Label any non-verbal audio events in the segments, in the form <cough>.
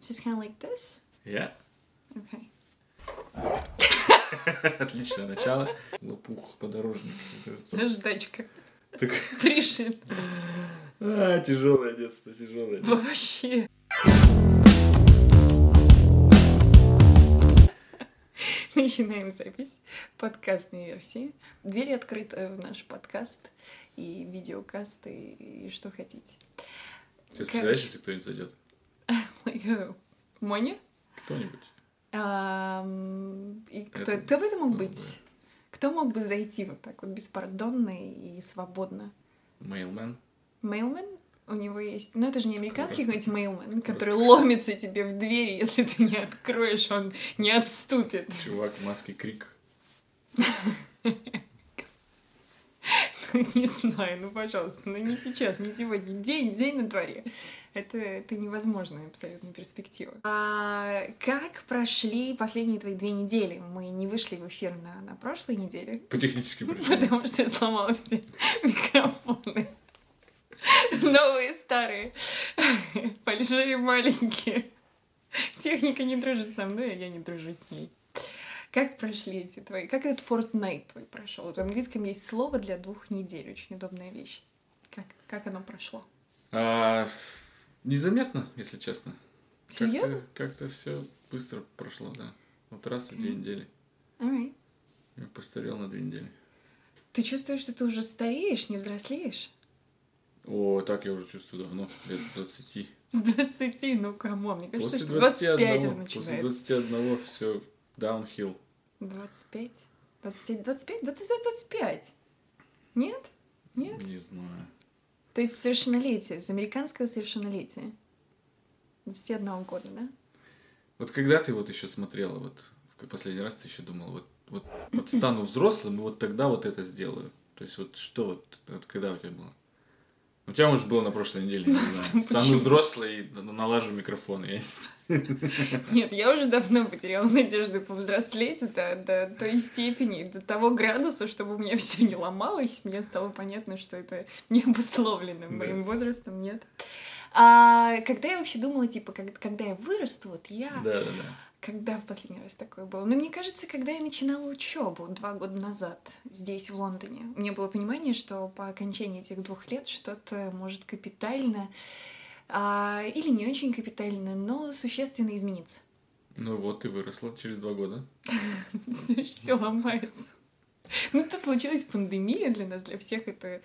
just kind of like this? Я? Okay. <laughs> Отличное начало. Лопух подорожник. Наждачка. Так, <laughs> Пришит. а, тяжелое детство, тяжелое детство. Вообще. Начинаем запись подкастной версии. Двери открыты в наш подкаст и видеокаст, и, и что хотите. Сейчас представляешь, если кто-нибудь зайдет? Моня? Кто-нибудь. И кто, Это кто бы это мог быть? бы? Кто мог бы зайти вот так вот беспардонно и свободно? Мейлмен. Мейлмен? У него есть... Ну, это же не американский Просто- какой-нибудь мейлмен, который просто- ломится тебе в двери, если ты не откроешь, он не отступит. Чувак в маске Крик. <laughs> <laughs> Не знаю, ну, пожалуйста, ну не сейчас, не сегодня. День, день на дворе. Это, это невозможная абсолютно перспектива. А как прошли последние твои две недели? Мы не вышли в эфир на, на прошлой неделе, По техническим <laughs> причинам. потому что я сломала все <laughs> микрофоны. Новые, старые, большие, маленькие. Техника не дружит со мной, а я не дружу с ней. Как прошли эти твои? Как этот Fortnite твой прошел? Вот в английском есть слово для двух недель, очень удобная вещь. Как, как оно прошло? А, незаметно, если честно. Серьезно? Как-то все быстро прошло, да. Вот раз и две недели. Alright. Я постарел на две недели. Ты чувствуешь, что ты уже стареешь, не взрослеешь? О, так я уже чувствую давно, лет 20. С 20, ну come on, мне кажется, После что 25 это 21, после начинается. 21 все даунхилл. 25? 25, 25, 25, 25? Нет? Нет? Не знаю. То есть совершеннолетие, с американского совершеннолетия. 21 года, да? Вот когда ты вот еще смотрела, вот в последний раз ты еще думала, вот, вот, вот стану взрослым, и вот тогда вот это сделаю. То есть вот что вот, вот когда у тебя было? У тебя, может, было на прошлой неделе, не знаю. Стану Почему? взрослой и на- налажу микрофон. Я. Нет, я уже давно потеряла надежду повзрослеть до, до той степени, до того градуса, чтобы у меня все не ломалось. Мне стало понятно, что это не обусловлено моим возрастом, нет. А когда я вообще думала, типа, как- когда я вырасту, вот я... Да, да, да. Когда в последний раз такое было? Ну, мне кажется, когда я начинала учебу два года назад здесь, в Лондоне, у меня было понимание, что по окончании этих двух лет что-то может капитально а, или не очень капитально, но существенно измениться. Ну вот, ты выросла через два года. <laughs> Все ломается. Ну, тут случилась пандемия для нас, для всех это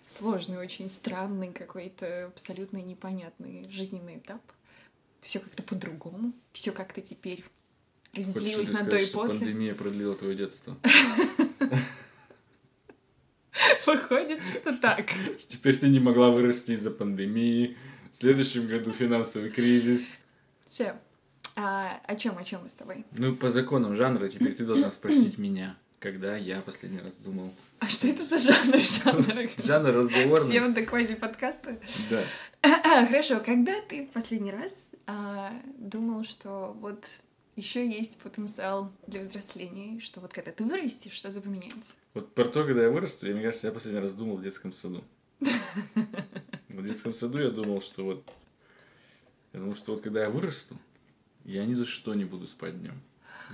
сложный, очень странный, какой-то абсолютно непонятный жизненный этап. Все как-то по-другому, все как-то теперь разделилось ли на сказать, и что после. пандемия продлила твое детство? <laughs> Выходит, что так. Теперь ты не могла вырасти из-за пандемии. В следующем году финансовый кризис. Все. А, о чем, о чем мы с тобой? Ну, по законам жанра теперь ты должна спросить меня, когда я последний раз думал. А что это за жанр? Жанр? <laughs> Жанр разговорный. Псевдо квази подкаста. Да. <clears throat> Хорошо, когда ты в последний раз а, думал, что вот еще есть потенциал для взросления, что вот когда ты вырастешь, что-то поменяется? Вот про то, когда я вырасту, я, мне кажется, я последний раз думал в детском саду. <laughs> В детском саду я думал, что вот... Я думал, что вот когда я вырасту, я ни за что не буду спать днем.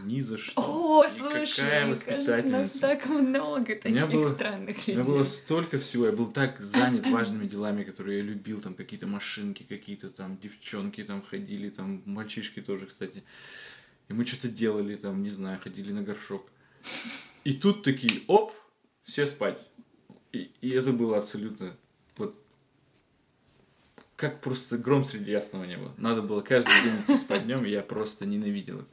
Ни за что. О, Никакая слушай, кажется, нас так много У меня таких было- странных У меня людей. было столько всего, я был так занят <laughs> важными делами, которые я любил, там какие-то машинки, какие-то там девчонки там ходили, там мальчишки тоже, кстати. И мы что-то делали, там, не знаю, ходили на горшок. И тут такие, оп, все спать. И, и это было абсолютно, вот, как просто гром среди ясного неба. Надо было каждый день идти спать днем, я просто ненавидел это.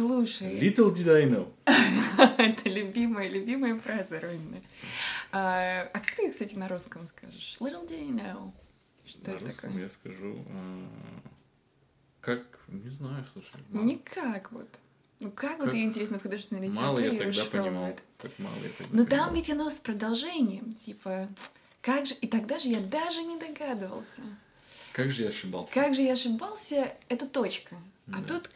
Слушай, Little did I know. <laughs> это любимая, любимая фраза Ронина. А, а как ты, кстати, на русском скажешь? Little did you know. Что На это русском такое? я скажу, а, как, не знаю, слушай. мало. Никак вот. Ну как, вот Как я интересно в художественной Мало я литературе тогда понимал. Как мало я тогда Но понимал. там ведь оно с продолжением, типа, как же... И тогда же я даже не догадывался. Как же я ошибался. Как же я ошибался, это точка. А Да. тут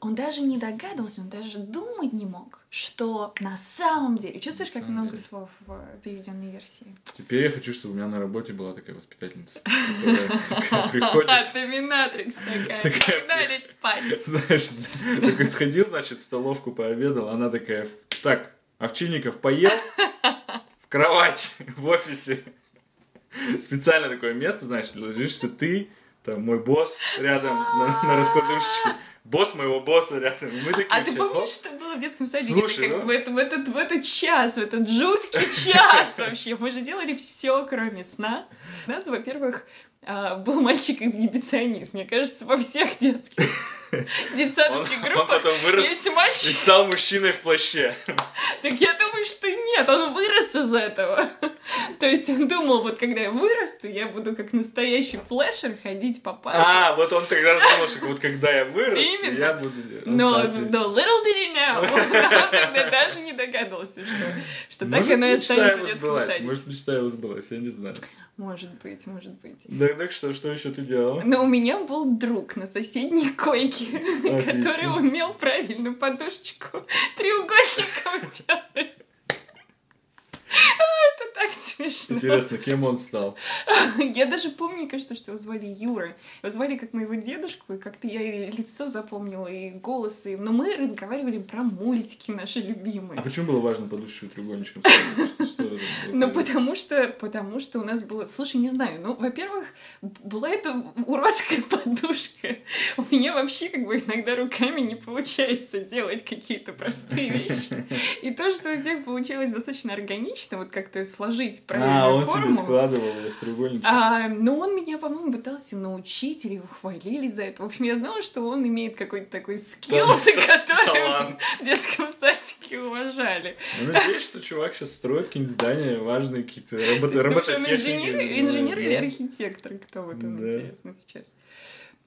он даже не догадывался, он даже думать не мог, что на самом деле... Чувствуешь, как много деле. слов в переведенной версии? Теперь я хочу, чтобы у меня на работе была такая воспитательница, <laughs> приходит... Доминатрикс такая, такая спать. <laughs> Знаешь, такой сходил, значит, в столовку пообедал, она такая, так, Овчинников поел, в кровать, в офисе. Специально такое место, значит, ложишься ты, там мой босс рядом на, на раскладушечке босс моего босса рядом. Мы такие а ты помнишь, что было в детском садике? Слушай, как ну... в, этот, в, этот, в этот час, в этот жуткий <laughs> час вообще. Мы же делали все, кроме сна. Нас, во-первых, а, был мальчик-эксгибиционист. Мне кажется, во всех детских <laughs> детсадовских группах он потом вырос есть мальчик. и стал мужчиной в плаще. Так я думаю, что нет, он вырос из этого. То есть он думал, вот когда я вырасту, я буду как настоящий флешер ходить по парку. А, вот он тогда думал, что вот когда я вырасту, Именно. я буду. Но, но little did he know, <laughs> он тогда даже не догадывался, что, что так оно и останется в детском садике. Может, мечта его сбылась, я не знаю. Может быть, может быть. Да, так что, что еще ты делала? Но у меня был друг на соседней койке, <laughs> который умел правильно подушечку <laughs> треугольником <laughs> делать. <laughs> Это так смешно. Интересно, кем он стал? <laughs> Я даже помню, кажется, что его звали Юра. Его звали как моего дедушку, и как-то я и лицо запомнила, и голос. И... Но мы разговаривали про мультики наши любимые. А почему было важно подушечку треугольничком? Ну, потому что, потому что у нас было... Слушай, не знаю, ну, во-первых, была эта уродская <laughs> подушка. У меня вообще как бы иногда руками не получается делать какие-то простые вещи. И то, что у всех получилось достаточно органично, вот как-то сложить правильную а, он форму. тебе складывал в треугольничек. А, ну, он меня, по-моему, пытался научить, или его хвалили за это. В общем, я знала, что он имеет какой-то такой скилл, который в детском садике уважали. Ну, надеюсь, что чувак сейчас строит какие-нибудь здания важные, какие-то робототехники. Инженер, инженер или архитектор, кто вот он, интересно, сейчас.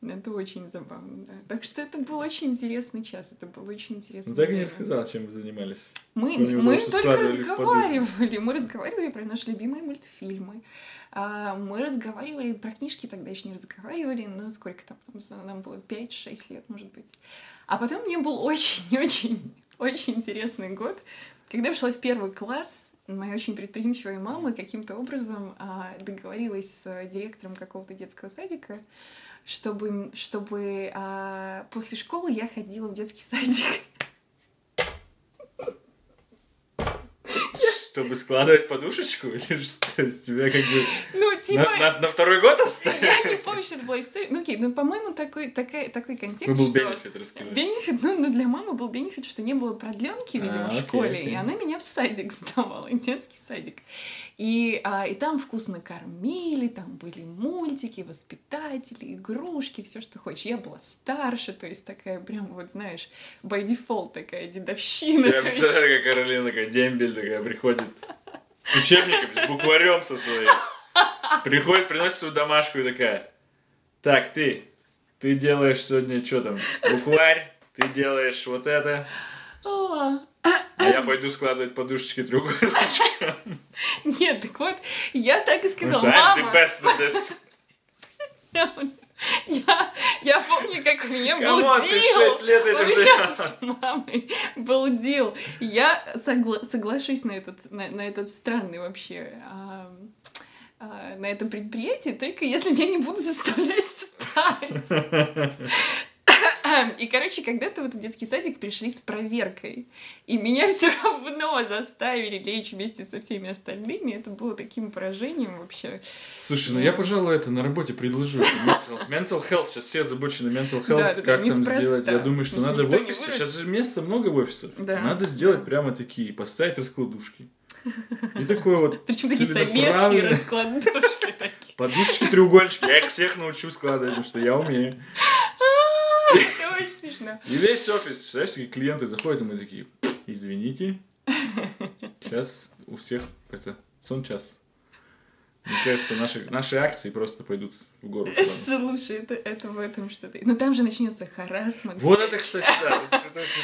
Это очень забавно, да. Так что это был очень интересный час, это был очень интересный. Ну так и не рассказала, чем вы занимались. Мы, мы того, только разговаривали, мы разговаривали про наши любимые мультфильмы. А, мы разговаривали, про книжки тогда еще не разговаривали, ну сколько там, там нам было 5-6 лет, может быть. А потом мне был очень-очень очень интересный год, когда я пришла в первый класс, моя очень предприимчивая мама каким-то образом а, договорилась с директором какого-то детского садика, чтобы, чтобы а, после школы я ходила в детский садик. Чтобы складывать подушечку? Или что? То есть тебя как бы ну, типа... на, на, на второй год оставили? Я не помню, что это была история. Ну окей, ну по-моему такой, такой, такой контекст, Какой был что... бенефит, расскажи. Бенефит, ну, ну для мамы был бенефит, что не было продленки, видимо, а, в школе, окей, окей. и она меня в садик <laughs> сдавала, детский садик. И, а, и там вкусно кормили, там были мультики, воспитатели, игрушки, все, что хочешь. Я была старше, то есть такая прям вот, знаешь, by default такая дедовщина. Я представляю, есть... как Каролина такая дембель такая приходит с учебниками, с букварем со своим. Приходит, приносит свою домашку и такая, так, ты, ты делаешь сегодня что там, букварь, ты делаешь вот это. А я пойду складывать подушечки треугольничком. Нет, так вот, я так и сказала, мама... the best of this. Я, я помню, как у меня был дил. ты 6 лет этим с мамой был дил. Я согла соглашусь на этот, на, на этот странный вообще а, на это предприятие, только если меня не будут заставлять спать. И, короче, когда-то в этот детский садик пришли с проверкой. И меня все равно заставили лечь вместе со всеми остальными. Это было таким поражением вообще. Слушай, ну я, пожалуй, это на работе предложу. Mental, mental health. Сейчас все озабочены mental health. Да, как там сделать? Я думаю, что надо в офисе. Сейчас же места много в офисах. Да. Надо сделать прямо такие, поставить раскладушки. И такой вот Причем такие советские раскладушки такие. Подушечки, треугольнички. Я их всех научу складывать, потому что я умею. Это очень смешно. И весь офис, представляешь, такие клиенты заходят, и мы такие, извините, сейчас у всех это сон час. Мне кажется, наши, наши акции просто пойдут в гору. <laughs> Слушай, это, это в этом что-то. Ну там же начнется харасмент. Вот это, кстати, да.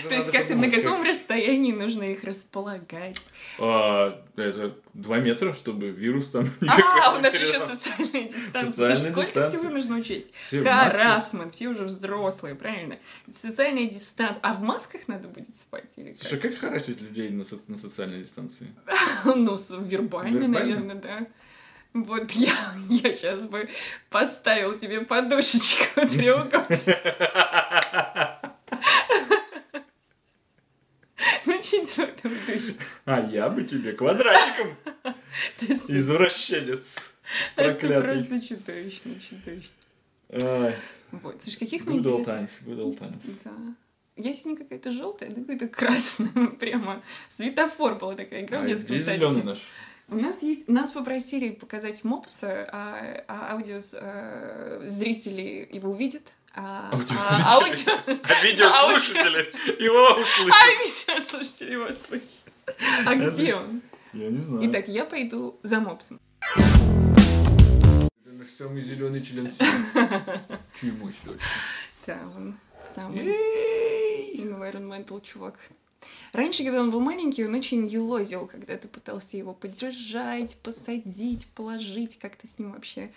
То есть как-то на каком расстоянии нужно их располагать? А, это два метра, чтобы вирус там... <laughs> А, никакой у нас еще социальная дистанция. Сколько всего нужно учесть? Харасмент, все уже взрослые, правильно? Социальная дистанция. А в масках надо будет спать или как? Слушай, а как харасить людей на, со- на социальной дистанции? <laughs> Ну, Вербально? наверное, да. Вот я, <laughs> я сейчас бы поставил тебе подушечку треугольник. Ну, в этом духе. А я бы тебе квадратиком, <laughs> извращенец. <laughs> Это Проклятый. просто чудовищно, чудовищно. Вот, слушай, каких мы Good old times, good old times. Да. Я сегодня какая-то желтая, да какая-то красная. Прямо светофор была такая игра в А детском где зеленый садике. наш? У нас есть, нас попросили показать мопса, а, а аудио э, зрители его увидят. А, а аудио, А видеослушатели его а услышат. видеослушатели его слышат. А где он? Я не знаю. Итак, я пойду за мопсом. Это наш самый зеленый член. Чему еще? Да, он самый environmental чувак. Раньше, когда он был маленький, он очень елозил, когда ты пытался его поддержать, посадить, положить, как-то с ним вообще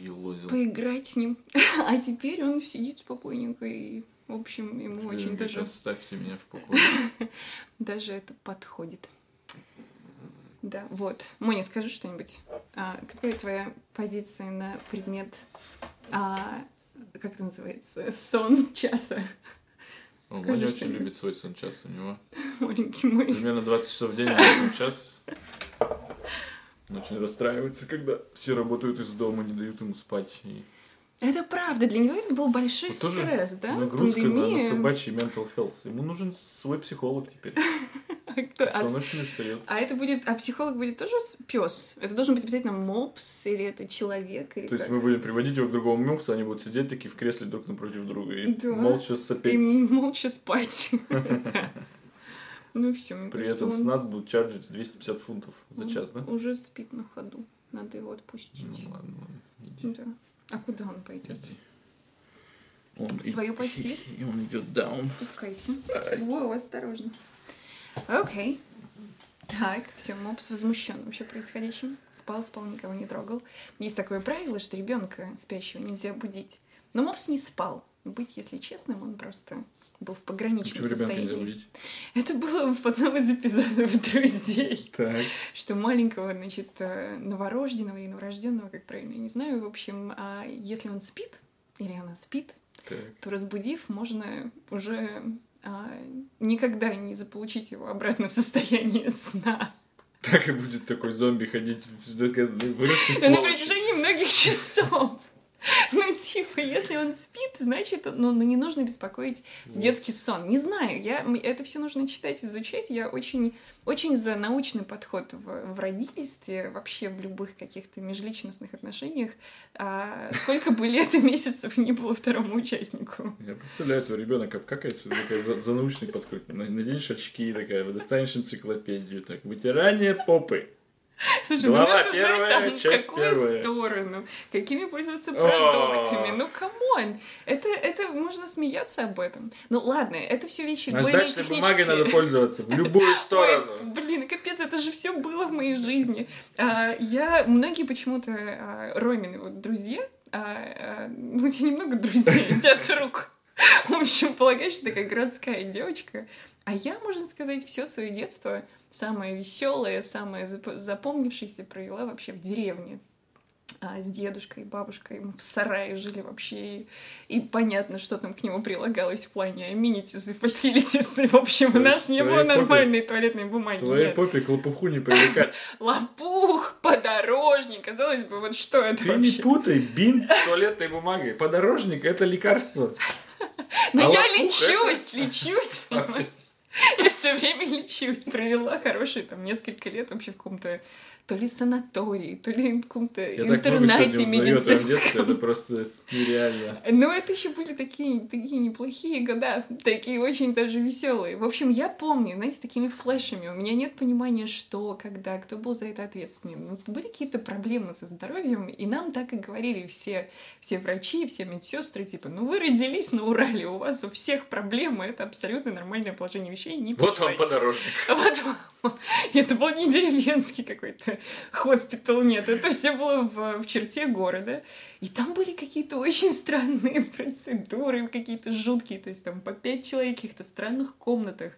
Елозил. поиграть с ним. <laughs> А теперь он сидит спокойненько и, в общем, ему очень даже, Оставьте меня в покое. <laughs> даже это подходит. Да, вот. Моня, скажи что-нибудь. А, какая твоя позиция на предмет, а, как это называется, сон часа? Он Скажи очень любит свой сон час у него. <laughs> Маленький мой. Примерно 20 часов в день, сон час. Он очень расстраивается, когда все работают из дома, не дают ему спать. И Это правда, для него это был большой Вот стресс, да? Нагрузка на, на Пандемия. собачий mental health. Ему нужен свой психолог теперь. <laughs> А <laughs> кто- а он. А это будет, а психолог будет тоже пес? Это должен быть обязательно мопс или это человек или То есть как? мы будем приводить его к другому мопсу, они будут сидеть такие в кресле друг напротив друга и Да. молча И сопеть. молча спать. <laughs> Ну все, При этом с он нас будут чарджить 250 фунтов за час, да? Уже спит на ходу. Надо его отпустить. Ну ладно, иди. Да. А куда он пойдет? Он В свою постель? И, и он идет даун. Спускайся. Воу, осторожно. Окей. Так, все, мопс возмущен вообще происходящим. Спал, спал, никого не трогал. Есть такое правило, что ребенка спящего нельзя будить. Но мопс не спал. Быть, если честным, он просто был в пограничном Почему состоянии. Это было в одном из эпизодов <laughs> друзей. Так. что маленького, значит, э, новорожденного или новорожденного, как правильно, я не знаю, в общем, а если он спит или она спит, Так. то разбудив, можно уже никогда не заполучить его обратно в состояние сна. Так и будет такой зомби ходить, вырастет Но <laughs> на протяжении многих часов. <laughs> Ну, типа, если он спит, значит, ну, ну, не нужно беспокоить детский сон. Не знаю, я, это все нужно читать, изучать. Я очень, очень за научный подход в, в родительстве, вообще в любых каких-то межличностных отношениях. А, сколько бы лет и месяцев не было второму участнику. Я представляю, твой ребенок обкакается, такая за, за научный подход. На- Наденешь очки, такая, достанешь энциклопедию, так, вытирание попы. Слушай, Глава ну нужно первая, знать там, в часть какую первая. сторону, какими пользоваться О. продуктами. Ну, come on! Это, это можно смеяться об этом. Ну, ладно, это все вещи Наждачной бумагой технические. надо пользоваться в любую <laughs> сторону. Ой, блин, капец, это же все было в моей жизни. А, я, многие почему-то а, Ромины, вот друзья, а, а, ну, у тебя немного друзей, у тебя друг. В общем, полагаешь, что такая городская девочка. А я, можно сказать, все свое детство самое веселое, самое зап- запомнившееся провела вообще в деревне. А, с дедушкой и бабушкой мы в сарае жили вообще, и, и понятно, что там к нему прилагалось в плане amenities и facilities, и, в общем, у То нас есть не было попе- нормальной туалетной бумаги. Твоей нет. попе клопуху не привлекать. <laughs> Лопух, подорожник, казалось бы, вот что это Ты не вообще? путай бинт с туалетной бумагой. Подорожник — это лекарство. <laughs> Но а я лопух лечусь, лечусь, понимаешь? Я все время лечусь. Провела хорошие там несколько лет вообще в каком-то то ли санатории, то ли в каком-то Я интернате твоем детстве, медицинском. это просто нереально. Ну, это еще были такие, такие неплохие года, такие очень даже веселые. В общем, я помню, знаете, такими флешами. У меня нет понимания, что, когда, кто был за это ответственен. Ну, были какие-то проблемы со здоровьем, и нам так и говорили все, все врачи, все медсестры, типа, ну вы родились на Урале, у вас у всех проблемы, это абсолютно нормальное положение вещей, не Вот вам переживайте». подорожник. Вот вам. <laughs> Нет, это был не деревенский какой-то хоспитал, нет, это все было в, в черте города. И там были какие-то очень странные <laughs> процедуры, какие-то жуткие, то есть там по пять человек в каких-то странных комнатах,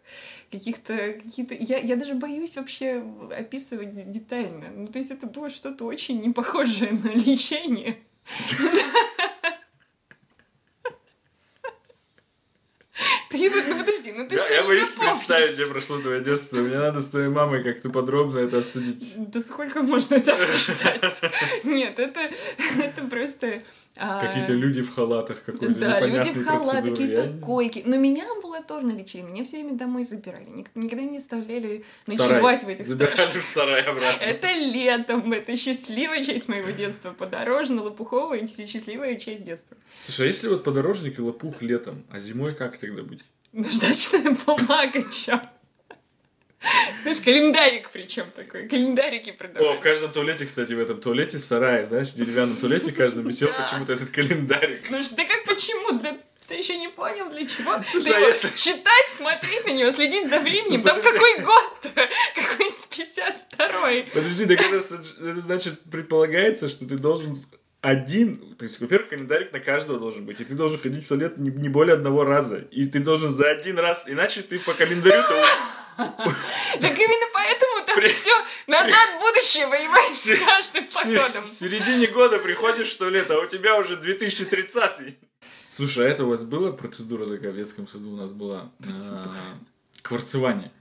каких-то, какие-то... Я, я даже боюсь вообще описывать детально. Ну, то есть это было что-то очень не похожее на лечение. <laughs> Ты вот, ну подожди, ну ты Я, боюсь представить, где прошло твое детство. Мне надо с твоей мамой как-то подробно это обсудить. Да сколько можно это обсуждать? Нет, это, это просто... а, Какие-то люди в халатах какой-то Да, люди в халатах, какие-то койки. Но меня амбулаторно лечили, меня все время домой забирали. Ник- Никогда не оставляли ночевать в этих Забирали в сарай обратно. Это летом, это счастливая часть моего детства. Подорожно, Лопухова и счастливая часть детства. Слушай, а если вот подорожник и лопух летом, а зимой как тогда быть? Наждачная бумага, чё? Знаешь, календарик причем такой. Календарики О, продавали. в каждом туалете, кстати, в этом туалете, в сарае, знаешь, в деревянном туалете каждом висел Да. почему-то этот календарик. Ну да как почему? Да ты еще не понял, для чего? Слушай, а если- читать, смотреть на него, следить за временем. Ну, Там подожди. какой год-то? <laughs> Какой-нибудь 52-й. Подожди, так это, это значит, предполагается, что ты должен один, то есть, во-первых, календарик на каждого должен быть, и ты должен ходить в туалет не, не более одного раза, и ты должен за один раз, иначе ты по календарю-то <laughs> Так именно поэтому там все назад в будущее воеваешь с каждым походом. в середине года приходишь в туалет, а у тебя уже 2030 Слушай, а это у вас была процедура такая в детском саду? У нас была а, кварцевание.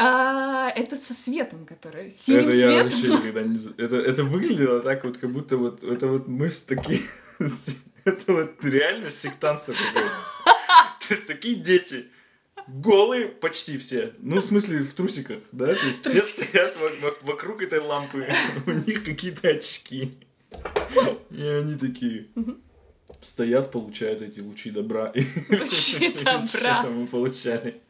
А, это со светом, который синим это я светом. вообще никогда не... Это, это выглядело так вот, как будто вот... Это вот мы с такие... <laughs> Это вот реально сектантство какое-то. <laughs> То есть такие дети, голые почти все. Ну, в смысле, в трусиках, да? То есть все стоят во- во- вокруг этой лампы. <laughs> У них какие-то очки. И они такие стоят, получают эти лучи добра. <laughs> Лучи <laughs> добра. Что-то мы получали.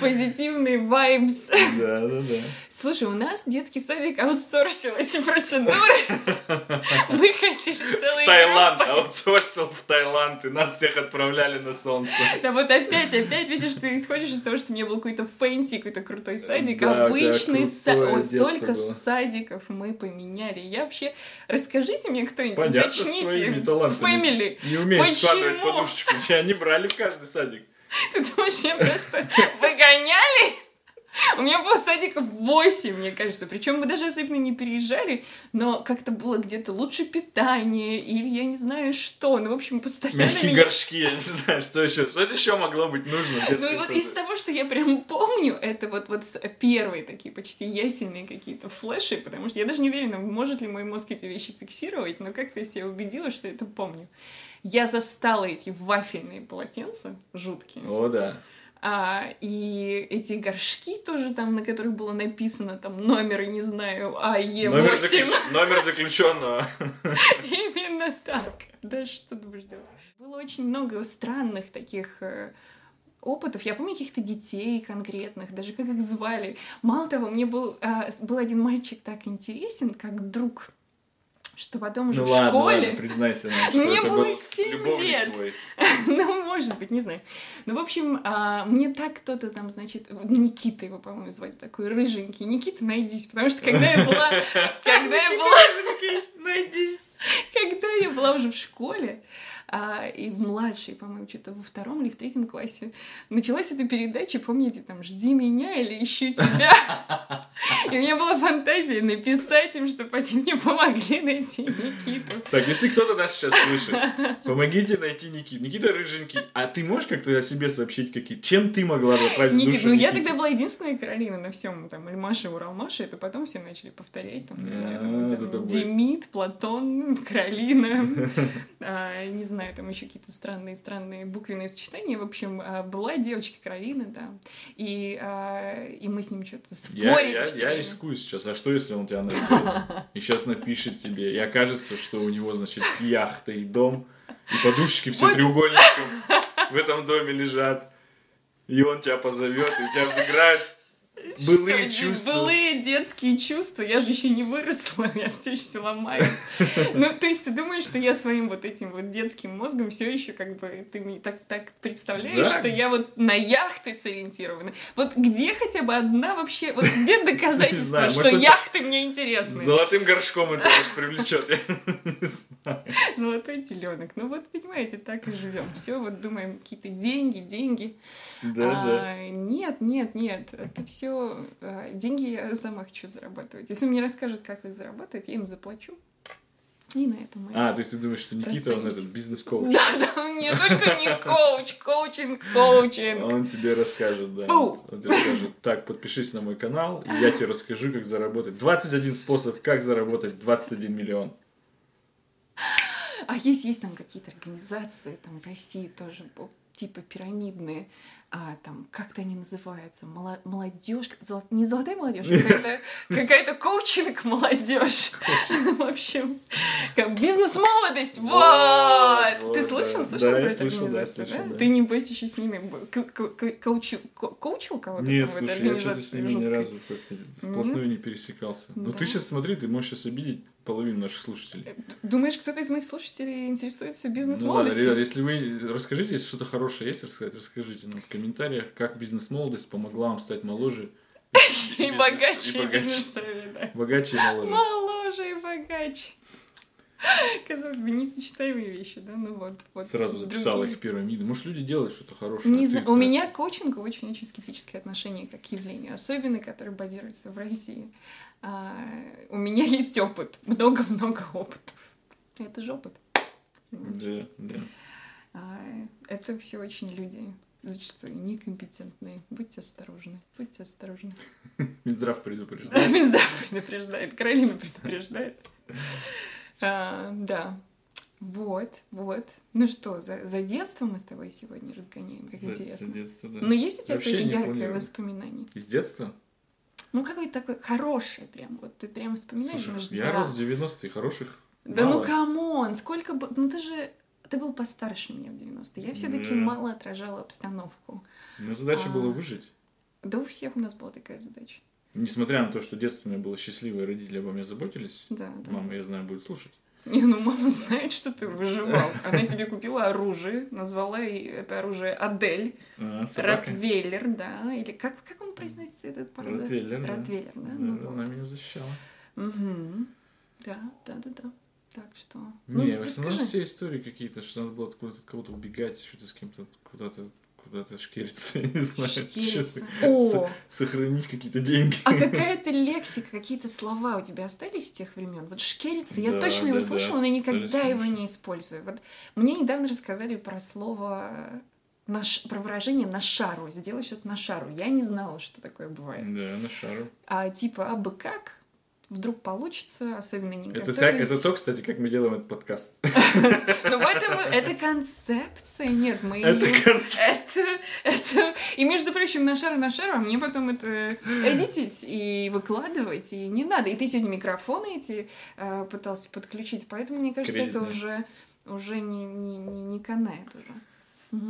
Позитивный vibes. Да, да, да. Слушай, у нас детский садик аутсорсил эти процедуры. <laughs> Мы хотели В целый Таиланд, аутсорсил в Таиланд, и нас всех отправляли на солнце. Да вот опять, опять, видишь, ты исходишь из того, что у меня был какой-то fancy, какой-то крутой садик, обычный садик. столько садиков мы поменяли. Я вообще... Расскажите мне кто-нибудь, уточните. Family. Не умеешь складывать подушечку. Тебя не брали в каждый садик. <laughs> Ты думаешь, меня просто выгоняли? <laughs> У меня было садиков 8, мне кажется. Причем мы даже особенно не переезжали, но как-то было где-то лучше питание, или я не знаю что. Ну, в общем, постоянно Мягкие меня- горшки, я не знаю, что еще. Что еще могло быть нужно Ну вот из того, что я прям помню, это вот, вот с- первые такие почти ясельные какие-то флеши, потому что я даже не уверена, может ли мой мозг эти вещи фиксировать, но как-то я себя убедила, что это помню. Я застала эти вафельные полотенца, жуткие, О, да. А, и эти горшки тоже там, на которых было написано там номер, не знаю, АЕ8. Номер, заключ- <laughs> номер заключенного. Именно так. Да что думаешь делать? Было очень много странных таких э, опытов. Я помню каких-то детей конкретных, даже как их звали. Мало того, мне был, а, был один мальчик так интересен, как друг, что потом уже Ну в ладно, школе... ладно, признайся нам, что Мне это было был семь любовник лет. твой. <laughs> Ну, может быть, не знаю. Ну, в общем, а, мне так кто-то там, значит, Никита его, по-моему, звали, такой рыженький. Никита, найдись, потому что когда я была... <laughs> Когда я была... Найдись. <laughs> Когда я была уже в школе, а, и в младшей, по-моему, что-то во втором или в третьем классе, началась эта передача, помните, там, «Жди меня» или «Ищу тебя». <laughs> И у меня была фантазия написать им, чтобы они мне помогли найти Никиту. Так, если кто-то нас сейчас слышит, <laughs> помогите найти Никиту. Никита рыженький. А ты можешь как-то о себе сообщить, какие... чем ты могла запасть Никит, душу ну я тогда была единственная Каролина на всем, там, Ильмаша, Уралмаша, это потом все начали повторять, там, не знаю, А. Демид, Платон, Каролина, <laughs> а, не знаю, знаю, там еще какие-то странные-странные буквенные сочетания. В общем, а, была девочка Каролина, да, и, а, и мы с ним что-то спорили. Я, я, я рискую сейчас. А что, если он тебя найдет? И сейчас напишет тебе. И окажется, что у него, значит, яхта и дом, и подушечки все Вот. треугольничком в этом доме лежат. И он тебя позовет, и у тебя взыграют былые Что, чувства. Былые детские чувства. Я же еще не выросла, <laughs> я все еще все ломаю. <laughs> Ну, то есть ты думаешь, что я своим вот этим вот детским мозгом все еще как бы ты мне так, так представляешь, Да. что я вот на яхты сориентирована. Вот где хотя бы одна вообще, вот где <laughs> доказательство, знаю, что может, яхты мне интересны? Золотым горшком это вас привлечет. я не знаю. Золотой теленок. Ну вот, понимаете, так и живем. Все, вот думаем, какие-то деньги, деньги. Да, да. А, Нет, нет, нет. Это все деньги я сама хочу зарабатывать. Если мне расскажут, как их зарабатывать, я им заплачу. И на этом. А, то есть ты думаешь, что Никита, он Расстаемся. этот бизнес-коуч? Да, да, не только не коуч, коучинг, коучинг. Он тебе расскажет, да. Фу. Он тебе скажет, так, подпишись на мой канал, и я тебе расскажу, как заработать. 21 способ, как заработать 21 миллион. А есть, есть там какие-то организации, там в России тоже, типа пирамидные, а там как-то они называются, Моло- молодежь, золо- не золотая молодежь, какая-то <laughs> какая-то коучинг молодежь. <laughs> В общем, как бизнес-молодость, Вот, Ты слышал, слышал про эту организацию, слышал, да? Ты, небось, еще с ними коучил ко- коучил кого-то Нет, слушай, я что-то с ними ни разу как-то вплотную не пересекался. Ну Да. ты сейчас смотри, ты можешь сейчас обидеть половину наших слушателей. Думаешь, кто-то из моих слушателей интересуется Ну ладно, бизнес-молодостью? ребят, если вы расскажите, если что-то хорошее есть рассказать, расскажите нам в комментариях, как бизнес-молодость помогла вам стать моложе. <laughs> И бизнес- богаче, и и богаче. да. Богаче и моложе. Моложе и богаче. Казалось бы, несочетаемые вещи, да? Ну вот. вот Сразу записала другие. их в пирамиду. Может, люди делают что-то хорошее. Не а ты знаю, у так- меня к коучингу очень-очень скептическое отношение как к явлению, особенно который базируется в России. А, у меня есть опыт, много-много опытов. Это же опыт. Да, да. А, это все очень люди зачастую некомпетентные. Будьте осторожны, будьте осторожны. <laughs> Минздрав предупреждает. Минздрав предупреждает, Каролина предупреждает. А, да. Вот, вот. Ну что, за, за детство мы с тобой сегодня разгоняем, как За- интересно. за детство, да. Ну, есть у тебя какое-то яркое воспоминание? Из детства? Ну, какое-то такое хорошее прям. Вот ты прям вспоминаешь, Слушай, думаешь, я да. рос в 90-е, хороших Да мало. ну come on, сколько. Ну ты же... Ты был постарше меня в 90-е. Я все таки Да. мало отражала обстановку. Но задача А. была выжить. Да у всех у нас была такая задача. Несмотря на то, что детство у меня было счастливое, родители обо мне заботились. Да, да. Мама, я знаю, будет слушать. Не, ну мама знает, что ты выживал. Она тебе купила оружие, назвала это оружие Адель, А. Ротвейлер, да, или как, как он произносится этот порода? Ротвейлер, да. Ротвейлер, да, Да, ну да, вот. Она меня защищала. Мгм. Да, да, да, да. Так что... Не, ну, в основном расскажи. все истории какие-то, что надо было откуда-то от кого-то убегать, что-то с кем-то куда-то куда-то шкериться, <laughs> я не знаю. Шкериться. О, Сохранить какие-то деньги. а <laughs> какая-то лексика, какие-то слова у тебя остались с тех времен? Вот шкериться, я Да, точно его да, слышала, да, но никогда его конечно. не использую. Вот мне недавно рассказали про слово на ш- про выражение на шару, сделать что-то на шару. Я не знала, что такое бывает. Да, на шару. А типа, а бы как, вдруг получится, особенно не Это, так, это то, кстати, как мы делаем этот подкаст. <laughs> Ну, в этом это концепция, нет, мы... Это это... И, между прочим, на шару, на шару, а мне потом это эдитить и выкладывать, и не надо. И ты сегодня микрофоны эти э, пытался подключить, поэтому, мне кажется, это уже, уже не, не, не, не канает уже.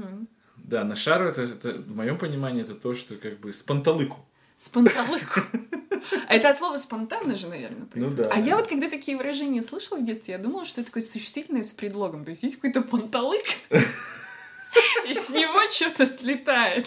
Да, на шару это, это, в моем понимании, это то, что как бы с панталыку. Спонталыку. А это от слова спонтанно же, наверное, происходит. Ну да. А я вот когда такие выражения слышала в детстве, я думала, что это такое существительное с предлогом. То есть есть какой-то панталык, и с него что-то слетает.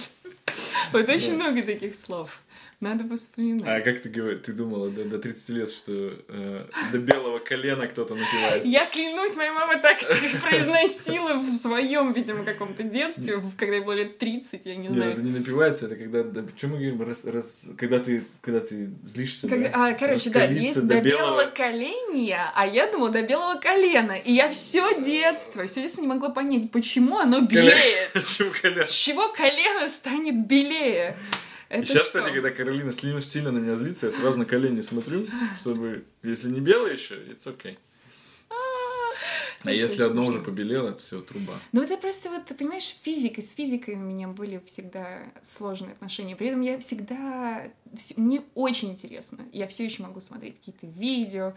Вот очень много таких слов. Надо бы А вспоминать. как ты говоришь, ты думала до, до 30 лет, что э, до белого колена кто-то напивается? Я клянусь, моя мама так произносила в своем, видимо, каком-то детстве, когда ей было лет 30, я не Нет, это знаю. не напивается, это когда, да, почему мы говорим, раз, раз- когда, ты, когда ты злишься, Когда- да? а, короче, да, есть до, белого коленя, а я думала до белого колена. И я все детство, все детство не могла понять, почему оно белеет. <laughs> С чего колено станет белее? И Это сейчас, что? кстати, когда Каролина сильно, сильно на меня злится, я сразу на колени смотрю, чтобы, если не белый еще, it's okay. А если одно уже побелело, это все труба. Ну, это просто вот, ты понимаешь, физика. С физикой у меня были всегда сложные отношения. При этом я всегда... Мне очень интересно. Я все еще могу смотреть какие-то видео,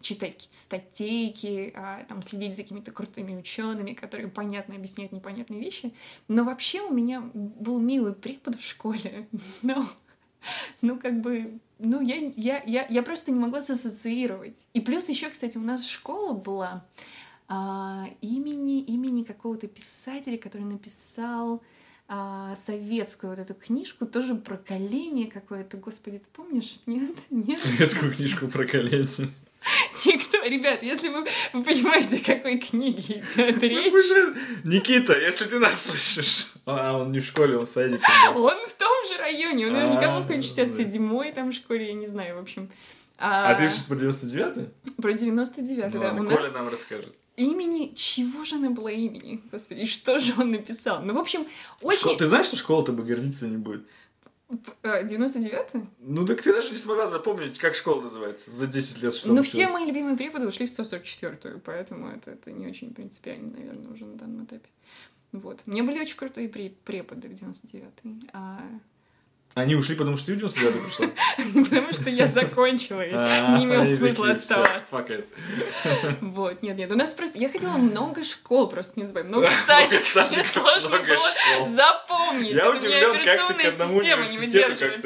читать какие-то статейки, а, там, следить за какими-то крутыми учеными, которые понятно объясняют непонятные вещи. Но вообще у меня был милый препод в школе. <laughs> Но ну, как бы, ну, я, я, я, я просто не могла сассоциировать. И плюс еще, кстати, у нас школа была а, имени, имени какого-то писателя, который написал а, советскую вот эту книжку, тоже про колени какое-то. Господи, ты помнишь? Нет? Нет? Советскую книжку про колени. Никто, ребят, если вы, вы понимаете, о какой книге идет речь. Никита, если ты нас слышишь. А, он не в школе, он в садике. Он в том же районе, он наверняка был в 67-й там школе, я не знаю, в общем. А, а ты сейчас про 99-й? Про 99-й, ну, да. У Коля нас... нам расскажет. Имени, чего же она была имени? Господи, что же он написал? Ну, в общем, очень... Школ... Ты знаешь, что школа-то гордиться не будет? 99-й? Ну, так ты даже не смогла запомнить, как школа называется за 10 лет. Что ну, все мои любимые преподы ушли в 144-ю, поэтому это, это не очень принципиально, наверное, уже на данном этапе. Вот. У меня были очень крутые преподы в 99-й. А они ушли, потому что ты в 99 пришла? Потому что я закончила, и а, не имело смысла оставаться. <laughs> Вот, нет, нет, у нас просто... Я ходила много школ, просто не забывай, много <laughs> садиков, <laughs> мне сложно было запомнить. Я удивлен, как ты к одному университету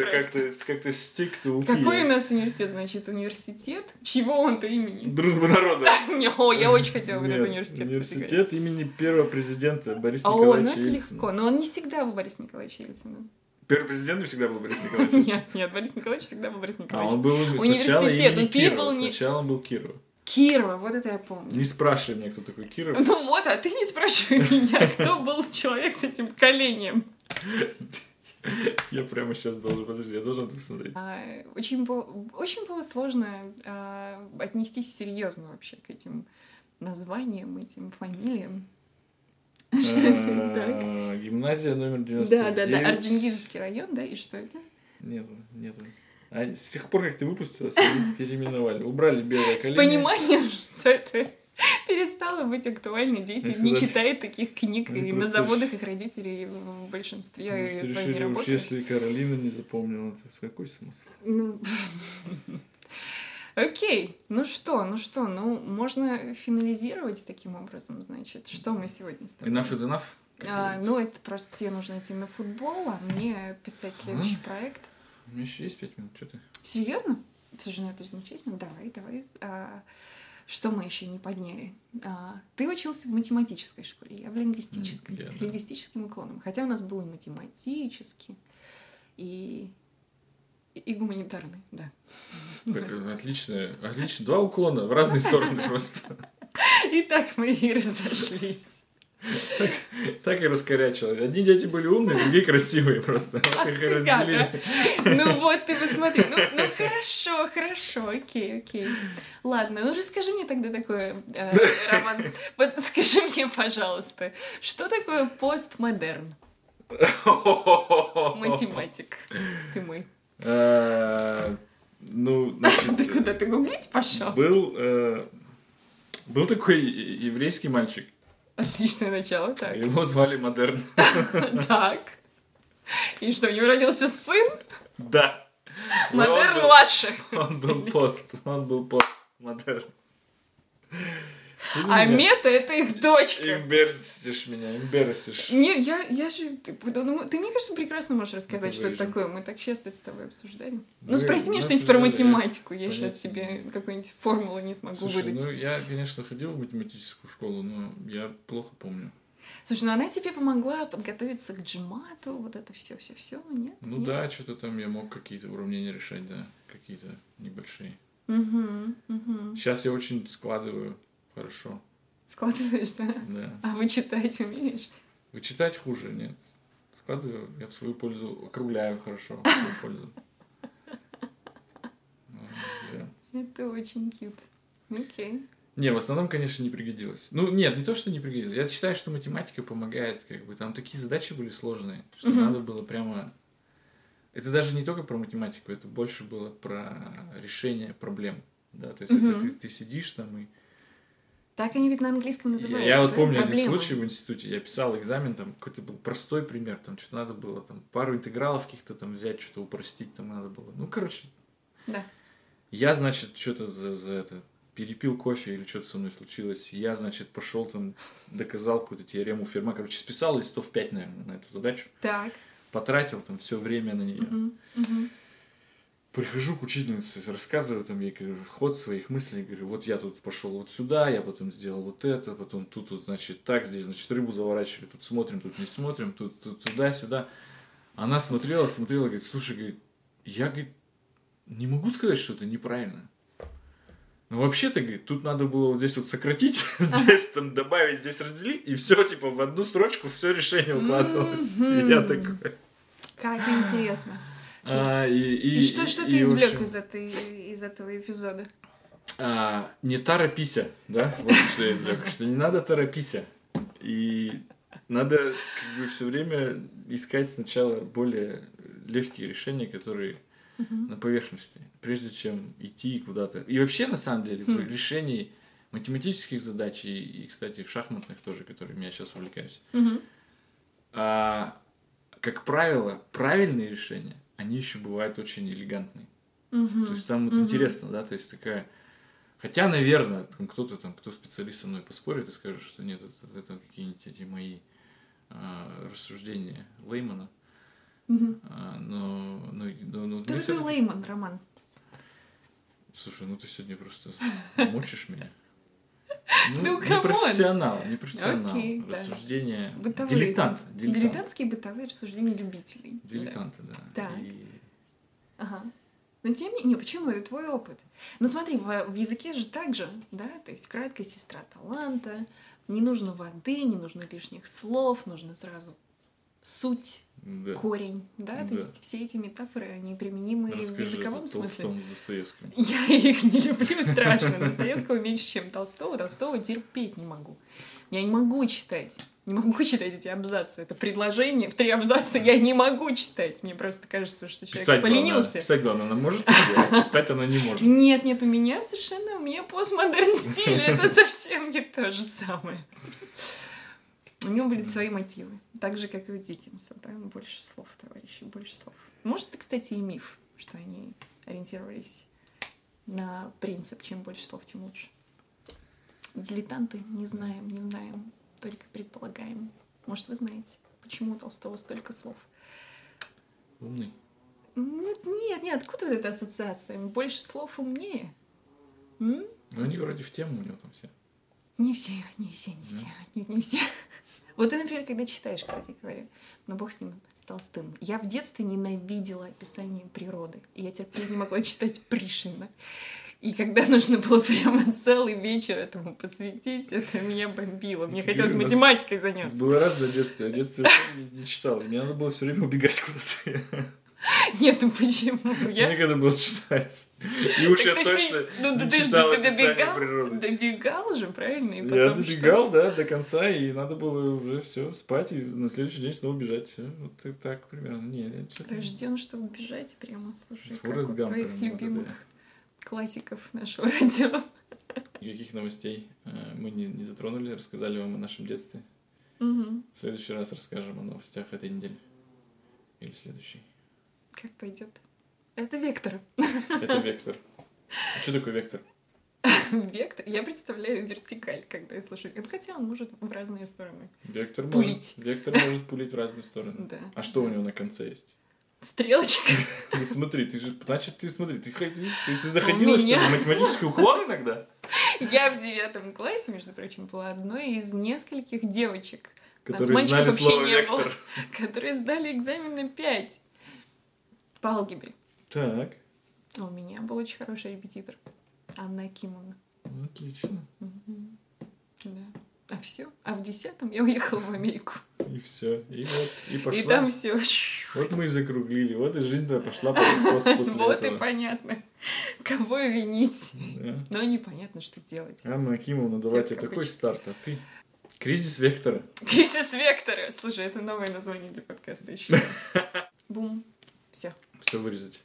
как-то стик ты Какой у нас университет, значит, университет? Чего он-то имени? Дружба народа. О, я очень хотела в этот университет. Университет имени первого президента Бориса Николаевича О, ну это легко, но он не всегда был Борис Николаевич Ельцина. Первый президент всегда был Борис <laughs> Николаевич? Нет, нет, Борис Николаевич всегда был Борис Николаевич. А он был университет, он Кирова. не... Сначала он был Кирова. Кирова, вот это я помню. Не спрашивай меня, кто такой Киров. Ну вот, а ты не спрашивай <laughs> меня, кто был человек с этим коленем. Я прямо сейчас должен, подожди, я должен это посмотреть. А, очень, было, очень было сложно а, отнестись серьезно вообще к этим названиям, этим фамилиям. <laughs> А, гимназия номер 99. Да, да, да, Орджоникидзевский район, да, и что это? Нету, нету. А с тех пор, как ты выпустилась, <laughs> переименовали. Убрали белое колени. С пониманием, что это перестало быть актуально. Дети не читают таких книг, и на заводах их родителей в большинстве не работают. Если Каролина не запомнила, то какой смысл? Ну, <laughs> Окей, ну что, ну что, ну можно финализировать таким образом, значит, что мы сегодня с тобой... Enough is enough? А, ну, это просто тебе нужно идти на футбол, а мне писать следующий а? проект. У меня еще есть пять минут, что ты? Серьезно? Слушай, ну это замечательно. Давай, давай. А, что мы еще не подняли? А, ты учился в математической школе, я в лингвистической, mm, yeah, с лингвистическим уклоном. Хотя у нас был и математический, и и гуманитарный, да. Отлично, отлично. Два уклона в разные стороны просто. И так мы и разошлись. Так, так и раскорячило. Одни дети были умные, другие красивые просто. Вот их разделили. Ну вот ты посмотри. Ну, ну хорошо, хорошо, окей, окей. Ладно, ну расскажи мне тогда такое, э, Роман. Вот скажи мне, пожалуйста, что такое постмодерн? <laughs> Математик. Ты мой. Э, ну, <laughs> Ты куда ты гуглить пошел? Был, э, был такой еврейский мальчик. Отличное начало, так. Его звали Модерн. <laughs> Так. И что, у него родился сын? Да. Модерн младший. Он был <laughs> пост. Он был пост. Модерн. А Мета — это их дочка. Имберсишь меня, имберсишь. Не, я, я же... Ты, ну, ты, мне кажется, прекрасно можешь рассказать, что это такое. Мы так часто с тобой обсуждали. Ну, спроси меня что-нибудь про математику. Я сейчас тебе какую-нибудь формулу не смогу выдать. ну, я, конечно, ходил в математическую школу, но я плохо помню. Слушай, ну она тебе помогла подготовиться к джимату, вот это все, все, все, нет? Ну нет? да, что-то там я мог какие-то уравнения решать, да, какие-то небольшие. Угу, угу. Сейчас я очень складываю Хорошо. Складываешь, да? Да. А вычитать умеешь? Вычитать хуже, нет. Складываю, я в свою пользу округляю хорошо, в свою пользу. Это очень кьют. Окей. Не, в основном, конечно, не пригодилось. Ну, нет, не то, что не пригодилось. Я считаю, что математика помогает, как бы, там такие задачи были сложные, что угу. надо было прямо... Это даже не только про математику, это больше было про решение проблем, да, то есть угу. это ты, ты сидишь там и Так они ведь на английском Я, называются. я вот да? помню один Проблема. случай в институте, я писал экзамен, там какой-то был простой пример, там что-то надо было, там пару интегралов каких-то там взять, что-то упростить там надо было. Ну, короче, Да. я, значит, что-то за, за это перепил кофе или что-то со мной случилось. Я, значит, пошел там, доказал какую-то теорему Ферма. Короче, списал листов 5, наверное, на эту задачу. Так. Потратил там все время на нее. Мгм, мгм. Прихожу к учительнице, рассказываю там ей говорю, ход своих мыслей, говорю, вот я тут пошел вот сюда, я потом сделал вот это, потом тут, вот, значит, так, здесь, значит, рыбу заворачивали, тут смотрим, тут не смотрим, тут, тут туда-сюда. Она смотрела, смотрела, говорит, слушай, говорит, я, говорит, не могу сказать, что это неправильно. Ну, вообще-то, говорит, тут надо было вот здесь вот сократить, <laughs> здесь там добавить, здесь разделить, и все, типа, в одну строчку все решение укладывалось. Я такой... Как интересно. А, и, И, и- что, что и, ты извлек общем, из, этой, из этого эпизода? А, не торопися, да? Вот что я извлек, что не надо торопися. И надо как бы все время искать сначала более легкие решения, которые Мгм. на поверхности, прежде чем идти куда-то. И вообще, на самом деле, в Хм. решении математических задач и, и, кстати, в шахматных тоже, которыми я сейчас увлекаюсь, Мгм. а, как правило, правильные решения, они еще бывают очень элегантные. Мгм. То есть там вот Мгм. интересно, да, то есть такая... Хотя, наверное, там кто-то там, кто специалист со мной поспорит и скажет, что нет, это, это какие-нибудь эти мои а, рассуждения Леймана. Мгм. А, но, но, но, но Кто такой Лейман, Роман? Слушай, ну ты сегодня просто <laughs> мочишь меня. Ну, не come on. профессионал, не профессионал. Окей, да. Рассуждения. Бытовые Дилетант. Дилетантские бытовые рассуждения любителей. Да. Дилетанты, да. Так. И- Ага. Но тем не менее, почему это твой опыт? Ну смотри, в, в языке же так же, да, то есть краткость сестра таланта, не нужно воды, не нужно лишних слов, нужно сразу суть, да. корень, да, то Да. есть все эти метафоры, они применимы и в Расскажи языковом смысле. <laughs> Я их не люблю страшно. Достоевского меньше, чем Толстого. Толстого терпеть не могу. Я не могу читать. Не могу читать эти абзацы. Это предложение. В три абзаца я не могу читать. Мне просто кажется, что человек Писать поленился. писать главное, она может, а читать она не может. Нет, нет, у меня совершенно, у меня постмодерн стиль, это совсем не то же самое. У него были свои мотивы, так же, как и у Диккенса, да, больше слов, товарищи, больше слов. Может, это, кстати, и миф, что они ориентировались на принцип, чем больше слов, тем лучше. Дилетанты не знаем, не знаем, только предполагаем. Может, вы знаете, почему у Толстого столько слов? Умный. Ну, Нет, нет, откуда вот эта ассоциация? Больше слов умнее? М? Ну, они вроде в тему у него там все. Не все, не все, не все, отнюдь не все. Вот ты, например, когда читаешь, кстати говоря, но бог с ним, с Толстым. Я в детстве ненавидела описание природы. И я терпеть не могла читать Пришвина. И когда нужно было прямо целый вечер этому посвятить, это меня бомбило. Мне хотелось математикой заняться. было раз в детстве, в детстве не, читал. Мне надо было все время убегать куда-то. <laughs> Нет, ну почему? Я Я... некогда было читать. И уж я Так, есть точно ты- ну, не ты, ж- читал ты описание добегал, природы. добегал же, правильно? И потом Я что? добегал, да, до конца, и надо было уже все спать, и на следующий день снова бежать. Все, вот и так примерно. Не, я что-то... Рожден, чтобы бежать прямо, слушай, Форест как у Гамп твоих прям, вот это любимых я. классиков нашего радио. <laughs> Никаких новостей э, мы не, не затронули, рассказали вам о нашем детстве. Мгм. В следующий раз расскажем о новостях этой недели. Или следующий. Как пойдет? Это вектор. Это вектор. А что такое вектор? Вектор. Я представляю вертикаль, когда я слышу. Ну, Хотя он может в разные стороны. Вектор Пулить. может, вектор может пулить в разные стороны. Да. А что у него на конце есть? Стрелочка. <laughs> Ну смотри, ты же, значит, ты смотри, ты, ты, ты заходила, что ли, меня- в математический уклон иногда? Я в девятом классе, между прочим, была одной из нескольких девочек, Нас Которые мальчиков знали вообще слово не было. вектор. <laughs> которые сдали экзамен на 5 по алгебре. Так, А у меня был очень хороший репетитор. Анна Акимовна. ну, отлично. Мгм. Да. А все. А в десятом я уехала в Америку. И все. И вот, и пошла. И там все. Вот мы и закруглили. Вот и жизнь твоя пошла по после <laughs> после Вот и этого. понятно, кого винить. Да. Но непонятно, что делать. Анна Акимовна, давай Всё тебе как такой старт, а ты... Кризис вектора. Кризис вектора. Слушай, это новое название для подкаста, считаю. <laughs> Бум. Все. Все вырезать.